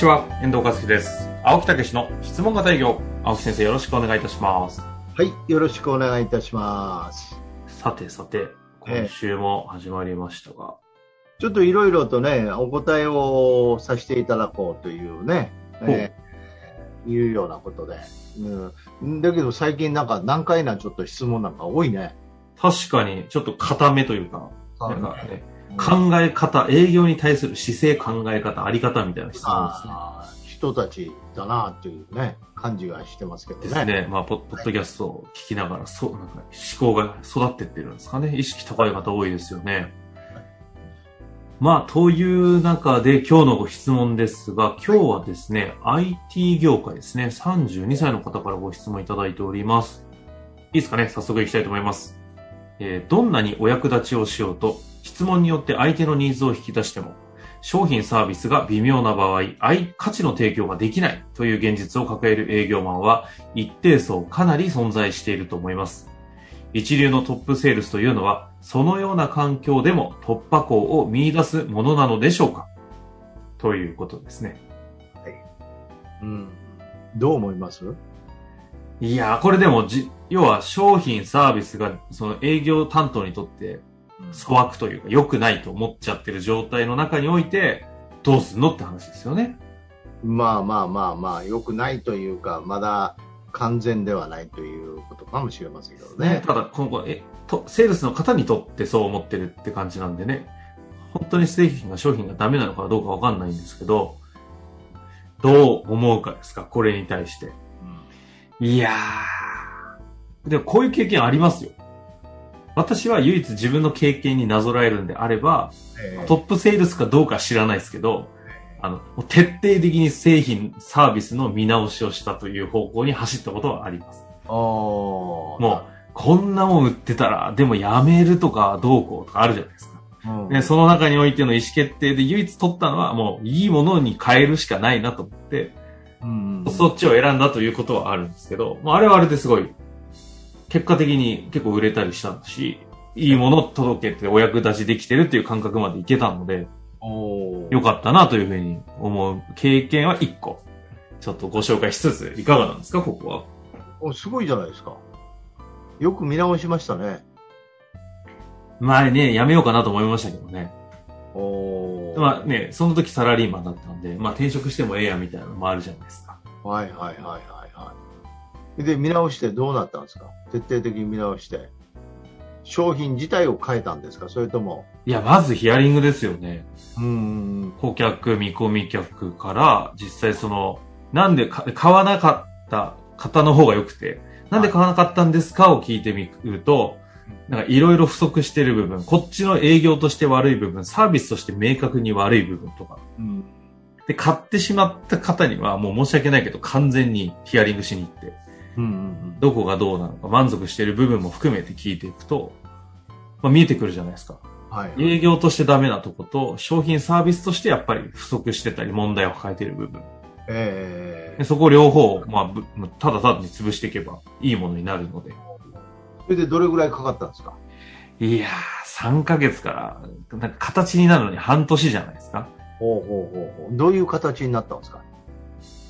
ちは、遠藤和樹です。青木武の質問型営業。青木先生、よろしくお願いいたします。はい、よろしくお願いいたします。さてさて、今週も始まりましたが、ちょっといろいろとね、お答えをさせていただこうというね、えーいうようなことで、うん。だけど最近なんか難解なちょっと質問なんか多いね。確かにちょっと固めというか、なんかね、うん考え方、営業に対する姿勢、考え方、あり方みたいな質問ですね。人たちだなというね、感じがしてますけどね。ですね。まあ、ポッポッドキャストを聞きながら、そう、なんか思考が育ってってるんですかね。意識高い方多いですよね。まあ、という中で今日のご質問ですが、今日はですね、IT 業界ですね、32歳の方からご質問いただいております。いいですかね？早速行きたいと思います。えーどんなにお役立ちをしようと、質問によって相手のニーズを引き出しても、商品サービスが微妙な場合、相価値の提供ができないという現実を抱える営業マンは、一定層かなり存在していると思います。一流のトップセールスというのは、そのような環境でも突破口を見出すものなのでしょうか？ということですね。うん。どう思います？いやー、これでもじ、要は商品、サービスが、その営業担当にとって粗悪というか良くないと思っちゃってる状態の中において、どうすんのって話ですよね。まあまあまあまあ、良くないというか、まだ完全ではないということかもしれませんけどね。ただ、今後、え、と、セールスの方にとってそう思ってるって感じなんでね、本当に製品が商品がダメなのかどうかわかんないんですけど、どう思うかですか、これに対して。いやー。でもこういう経験ありますよ。私は唯一自分の経験になぞらえるんであれば、えートップセールスかどうか知らないですけど、あの、徹底的に製品、サービスの見直しをしたという方向に走ったことはあります。もう、こんなもん売ってたら、でもやめるとかどうこうとかあるじゃないですか。うん。ね、その中においての意思決定で唯一取ったのは、もういいものに変えるしかないなと思って、うん。そっちを選んだということはあるんですけど、まあ、あれはあれですごい、結果的に結構売れたりしたし、いいものを届けてお役立ちできてるっていう感覚までいけたので、おー良かったなというふうに思う経験は一個、ちょっとご紹介しつつ、いかがなんですか、ここは？おすごいじゃないですか。よく見直しましたね。前ね、やめようかなと思いましたけどね。おーまあね、その時サラリーマンだったんで、まあ転職してもええやみたいなのもあるじゃないですか。はいはいはいはいはい。で、見直してどうなったんですか？徹底的に見直して。商品自体を変えたんですか？それとも。いや、まずヒアリングですよね。うーん。顧客、見込み客から、実際その、なんでか買わなかった方の方が良くて、なんで買わなかったんですか？を聞いてみると、なんかいろいろ不足してる部分、こっちの営業として悪い部分、サービスとして明確に悪い部分とか。うん。で、買ってしまった方にはもう申し訳ないけど完全にヒアリングしに行って、うんうんどこがどうなのか満足している部分も含めて聞いていくと、まあ見えてくるじゃないですか。うん。はい。営業としてダメなとこと、商品サービスとしてやっぱり不足してたり問題を抱えている部分。えでそこ両方、まあぶ、ただただに潰していけばいいものになるので。ー、それでどれぐらいかかったんですか？いやー、3ヶ月から、なんか形になるのに半年じゃないですか。ほうほうほうほう。どういう形になったんですか？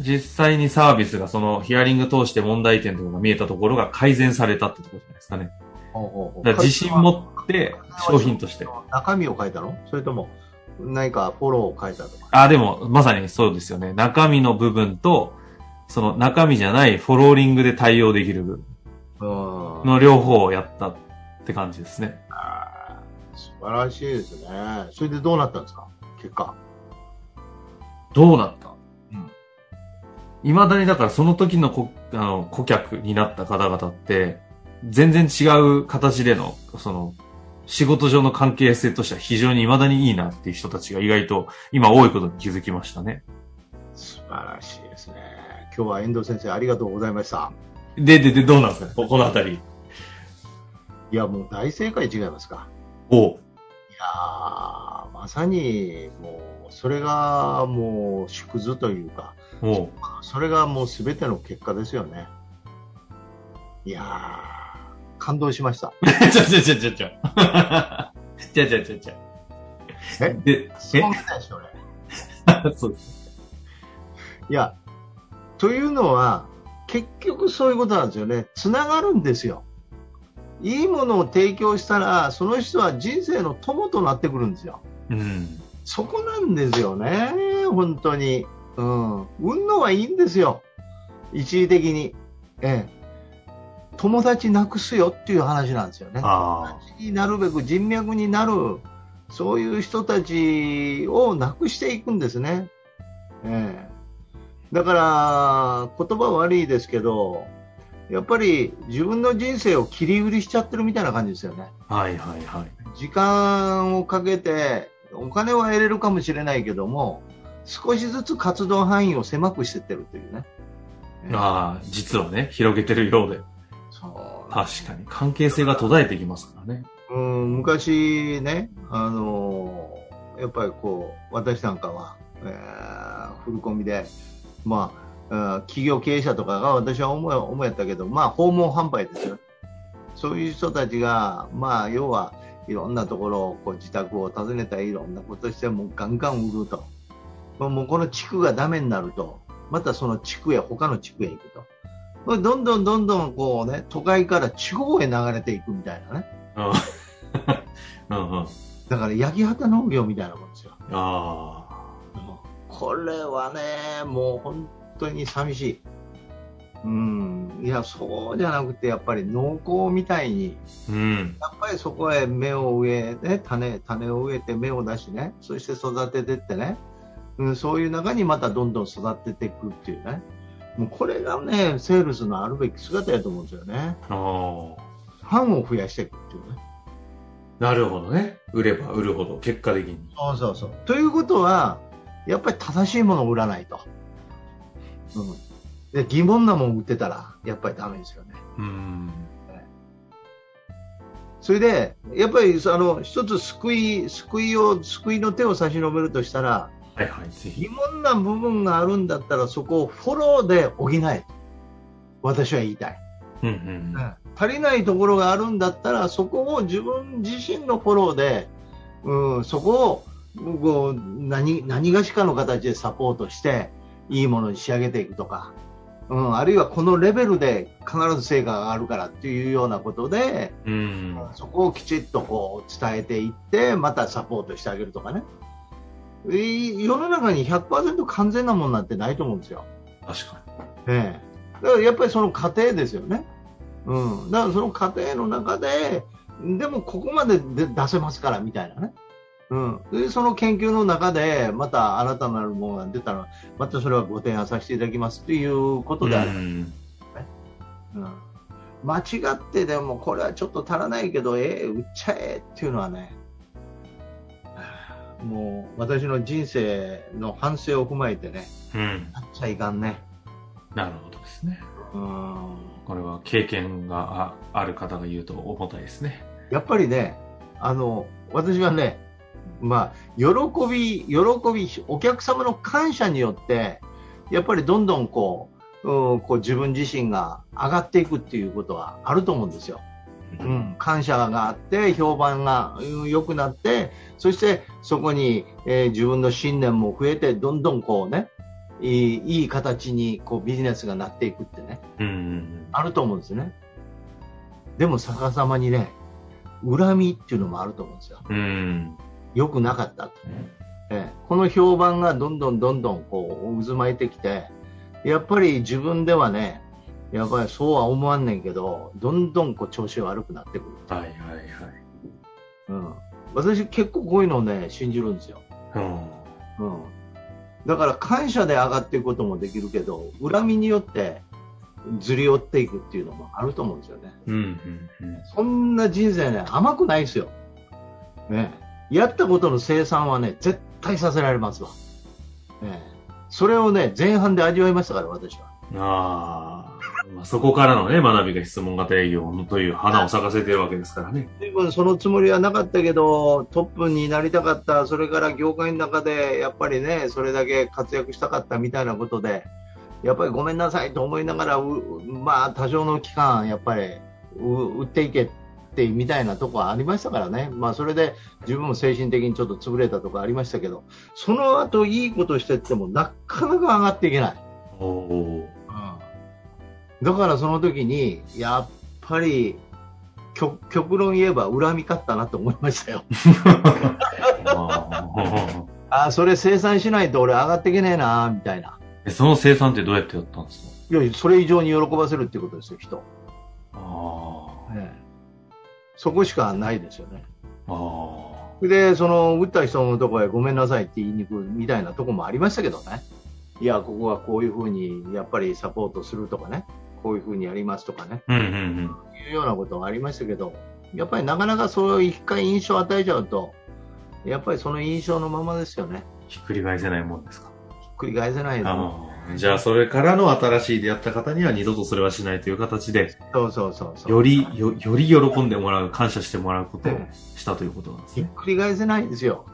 実際にサービスがそのヒアリング通して問題点とかが見えたところが改善されたってところじゃないですかね。ほうほうから自信持って商品として。中身を変えたの？それとも何かフォローを変えたとか？あ、でも、まさにそうですよね。中身の部分と、その中身じゃないフォローリングで対応できる部分うん。の両方をやったって感じですね。あー素晴らしいですね。それでどうなったんですか？結果。どうなった？うん未だにだからその時のこあの顧客になった方々って、全然違う形での、その、仕事上の関係性としては非常に未だにいいなっていう人たちが意外と今多いことに気づきましたね。素晴らしいですね。今日は遠藤先生ありがとうございました。で、で、で、どうなんですか？ねここのあたり。いや、もう大正解違いますか？おいやーまさに、もう、それがもう縮図というか、おそれがもう全ての結果ですよね。いやー、感動しました。ちょちょちょちょちょ。ちょちょちょちょ。え？で、そんなしょ俺え そうです。いや、というのは、結局そういうことなんですよね。つながるんですよ。いいものを提供したら、その人は人生の友となってくるんですよ。うん。そこなんですよね。本当に。うん。運のはいいんですよ。一時的に。ええ。友達なくすよっていう話なんですよね。あになるべく人脈になる、そういう人たちをなくしていくんですね。ええだから、言葉は悪いですけど、やっぱり自分の人生を切り売りしちゃってるみたいな感じですよね。あ。はいはいはい。時間をかけて、お金は得れるかもしれないけども、少しずつ活動範囲を狭くしてってるというね。ええああ、実はね、広げてるようで。そう確かに。関係性が途絶えてきますからね。うん、昔ね、あのーやっぱりこう、私なんかは、えーフルコミで、まあ、企業経営者とかが私は思い思いやったけど、まあ、訪問販売ですよ。そういう人たちが、まあ、要はいろんなところを、こう自宅を訪ねたり、いろんなことして、もうガンガン売ると。もうこの地区がダメになると、またその地区へ、他の地区へ行くと。これどんどんどんどんこうね、都会から地方へ流れていくみたいなね。うん。だから焼き畑農業みたいなもんですよ。あこれはね、もう本当に寂しい。うん。いや、そうじゃなくて、やっぱり農耕みたいに、あ。うん。やっぱりそこへ芽を植えて、種、種を植えて芽を出しね、そして育ててってね、うん、そういう中にまたどんどん育てていくっていうね。もうこれがね、セールスのあるべき姿やと思うんですよね。ああ。ファンを増やしていくっていうね。なるほどね。売れば売るほど、結果的に。そうそうそう。ということは、やっぱり正しいものを売らないと。うん。で疑問なものを売ってたら、やっぱりダメですよね。うん。それで、やっぱり、あの、一つ救い、救いを、救いの手を差し伸べるとしたら、はいはい。疑問な部分があるんだったら、そこをフォローで補え。私は言いたい。うんうん。足りないところがあるんだったら、そこを自分自身のフォローで、うん、そこをこう何何がしかの形でサポートして、いいものに仕上げていくとか、うん、あるいはこのレベルで必ず成果が上がるからっていうようなことで、うん。そこをきちっとこう伝えていって、またサポートしてあげるとかね。い世の中に100%完全なものなんてないと思うんですよ。確かええ、だからやっぱりその過程ですよね。うん。だからその過程の中で、でもここまでで出せますからみたいなね。うん。で、その研究の中で、また新たなるものが出たら、またそれはご提案させていただきますということに。であれば、ん。うん。間違ってでもこれはちょっと足らないけど、ええ売っちゃえっていうのはね、もう私の人生の反省を踏まえてね、うん。やっちゃいかんね。なるほどですね。うん。これは経験があある方が言うと重たいですね。やっぱりね、あの、私はね、まあ、喜び、喜び、お客様の感謝によって、やっぱりどんどんこう、うん、こう自分自身が上がっていくっていうことはあると思うんですよ。うん、感謝があって、評判がうん良くなって、そしてそこに、えー自分の信念も増えて、どんどんこうね、いいいい形にこうビジネスがなっていくってね、うんうんあると思うんですね。でも逆さまにね、恨みっていうのもあると思うんですよ。うん。うん。良くなかったと。ええこの評判がどんどんどんどんこう渦巻いてきて、やっぱり自分ではね、やっぱりそうは思わんねんけど、どんどんこう調子悪くなってくる。はいはいはい。うん。私結構こういうのをね、信じるんですよ。うん。うん。だから感謝で上がっていくこともできるけど、恨みによってずり寄っていくっていうのもあると思うんですよね。うんうんうん。そんな人生ね、甘くないですよ。ね、やったことの生産はね、絶対させられますわ。ね、それをね、前半で味わいましたから、私は。ああ。まあ、そこからのね、学びが質問型営業という花を咲かせてるわけですからね。随分そのつもりはなかったけど、トップになりたかった、それから業界の中でやっぱりね、それだけ活躍したかったみたいなことで、やっぱりごめんなさいと思いながら、まあ、多少の期間、やっぱり売っていけってみたいなとこはありましたからね、まあ、それで自分も精神的にちょっと潰れたとこありましたけど、その後いいことしてってもなかなか上がっていけない。おだからその時に、やっぱり、極論言えば恨み勝ったなと思いましたよ。あそれ生産しないと俺上がっていけねえな、みたいな。その生産ってどうやってやったんですか？いや、それ以上に喜ばせるっていうことですよ、人。ああ、ええ。そこしかないですよね。ああ。で、その、打った人のとこへごめんなさいって言いに行くみたいなとこもありましたけどね。いや、ここはこういうふうに、やっぱりサポートするとかね。こういうふうにやりますとかね、うんうんうん、いうようなことがありましたけど、やっぱりなかなかそういう一回印象を与えちゃうと、やっぱりその印象のままですよね。ひっくり返せないもんですか？ひっくり返せないの。じゃあ、それからの新しい出会った方には二度とそれはしないという形で、そうそうそうよりよ、より喜んでもらう、感謝してもらうことをしたということなんですね。ひっくり返せないんですよ。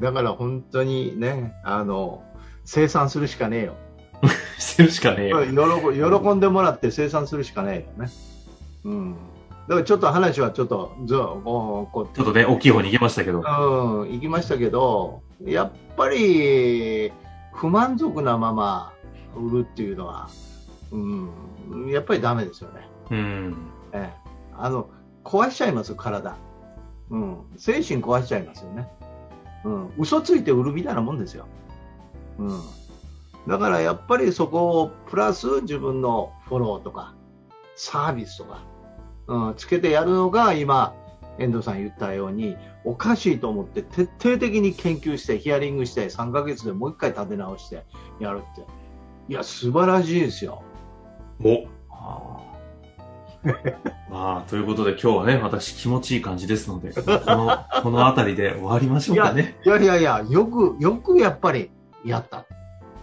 だから本当にね、あの、生産するしかねえよ。するしかねえよ。喜んでもらって生産するしかねえよね。うん。だからちょっと話はちょっと、ずこう、ちょっとね、大きい方に行きましたけど。うん、行きましたけど、やっぱり、不満足なまま売るっていうのは、うん、やっぱりダメですよね。うん。ええ。あの、壊しちゃいます、体。うん。精神壊しちゃいますよね。うん。嘘ついて売るみたいなもんですよ。うん。だからやっぱりそこをプラス自分のフォローとかサービスとか、うん、つけてやるのが今、遠藤さん言ったようにおかしいと思って徹底的に研究してヒアリングして3ヶ月でもう一回立て直してやるっていや素晴らしいですよ。お まあ、ということで今日はね、私気持ちいい感じですので、この、この辺りで終わりましょうかね。いやいやいや、よく、よくやっぱりやった。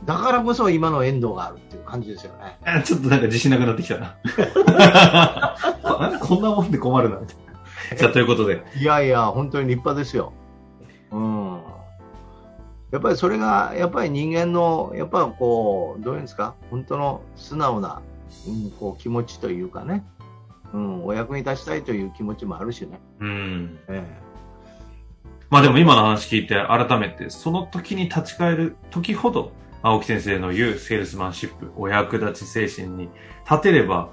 だからこそ今の遠藤があるっていう感じですよね。ちょっとなんか自信なくなってきたな。こんなもんで困るな、みたいな。じゃあ、ということで。いやいや、本当に立派ですよ。うん。やっぱりそれが、やっぱり人間の、やっぱこう、どういうんですか、本当の素直な、うん、こう気持ちというかね、うん、お役に立ちたいという気持ちもあるしね。うん。ええまあでも今の話聞いて改めて、その時に立ち返る時ほど、青木先生の言うセールスマンシップ、お役立ち精神に立てれば、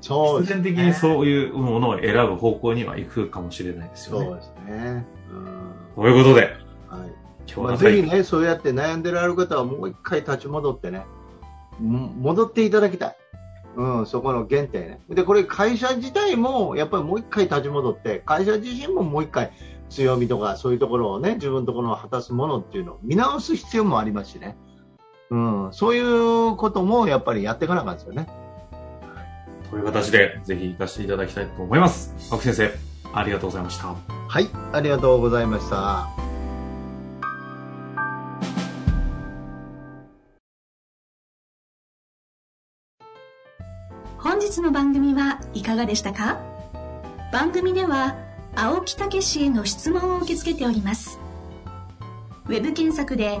そう必然的にそういうものを選ぶ方向には行くかもしれないですよね。そうですね。うん。ということで、はい。今日は、まあ、ぜひね、そうやって悩んでられる方はもう一回立ち戻ってね、戻っていただきたい。うん、そこの原点ね。で、これ会社自体もやっぱりもう一回立ち戻って、会社自身ももう一回強みとかそういうところをね、自分のところを果たすものっていうのを見直す必要もありますしね。うん、そういうこともやっぱりやっていかなかったですよね。という形で、ぜひ行かせていただきたいと思います。青木先生、ありがとうございました。はい、ありがとうございました。本日の番組はいかがでしたか？番組では、青木武氏への質問を受け付けております。ウェブ検索で、